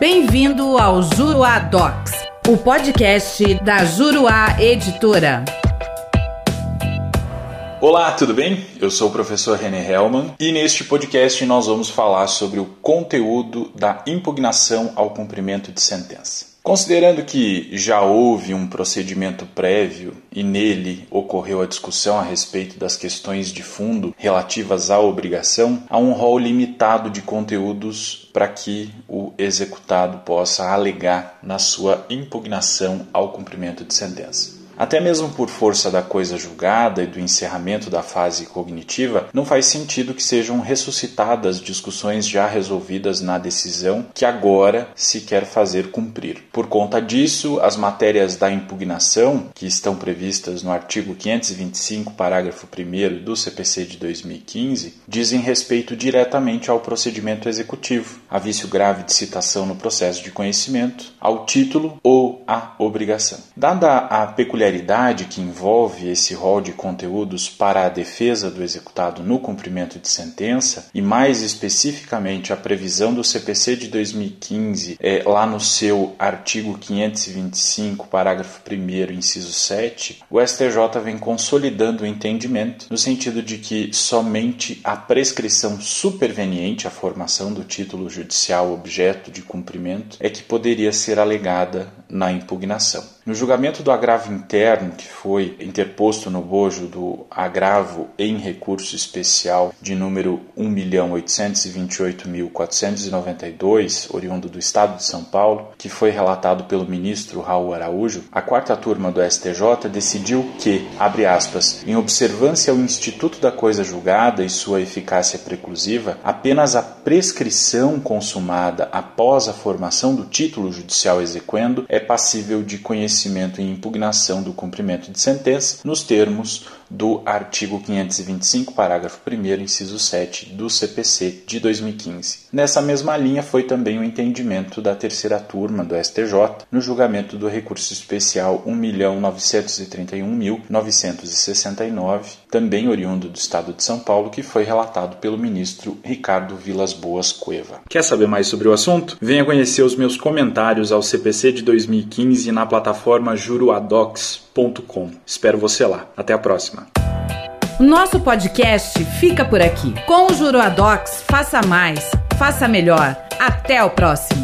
Bem-vindo ao Juruá Docs, o podcast da Juruá Editora. Olá, tudo bem? Eu sou o professor René Hellman e neste podcast nós vamos falar sobre o conteúdo da impugnação ao cumprimento de sentença. Considerando que já houve um procedimento prévio e nele ocorreu a discussão a respeito das questões de fundo relativas à obrigação, há um rol limitado de conteúdos para que o executado possa alegar na sua impugnação ao cumprimento de sentença. Até mesmo por força da coisa julgada e do encerramento da fase cognitiva, não faz sentido que sejam ressuscitadas discussões já resolvidas na decisão que agora se quer fazer cumprir. Por conta disso, as matérias da impugnação, que estão previstas no artigo 525, parágrafo 1 do CPC de 2015, dizem respeito diretamente ao procedimento executivo, a vício grave de citação no processo de conhecimento, ao título ou à obrigação. Dada a peculiaridade que envolve esse rol de conteúdos para a defesa do executado no cumprimento de sentença, e mais especificamente a previsão do CPC de 2015, é, lá no seu artigo 525, parágrafo 1, inciso 7, o STJ vem consolidando o entendimento no sentido de que somente a prescrição superveniente à formação do título judicial objeto de cumprimento é que poderia ser alegada na impugnação. No julgamento do agravo interno, que foi interposto no bojo do agravo em recurso especial de número 1.828.492, oriundo do Estado de São Paulo, que foi relatado pelo ministro Raul Araújo, a quarta turma do STJ decidiu que, abre aspas, em observância ao Instituto da Coisa Julgada e sua eficácia preclusiva, apenas a prescrição consumada após a formação do título judicial exequendo é passível de conhecimento conhecimento e impugnação do cumprimento de sentença, nos termos do artigo 525, parágrafo 1, inciso 7 do CPC de 2015. Nessa mesma linha foi também o entendimento da terceira turma do STJ no julgamento do recurso especial 1.931.969, também oriundo do Estado de São Paulo, que foi relatado pelo ministro Ricardo Vilas Boas Cueva. Quer saber mais sobre o assunto? Venha conhecer os meus comentários ao CPC de 2015 na plataforma juruadocs.com. Espero você lá. Até a próxima. Nosso podcast fica por aqui. Com o Juruadox, faça mais, faça melhor. Até o próximo.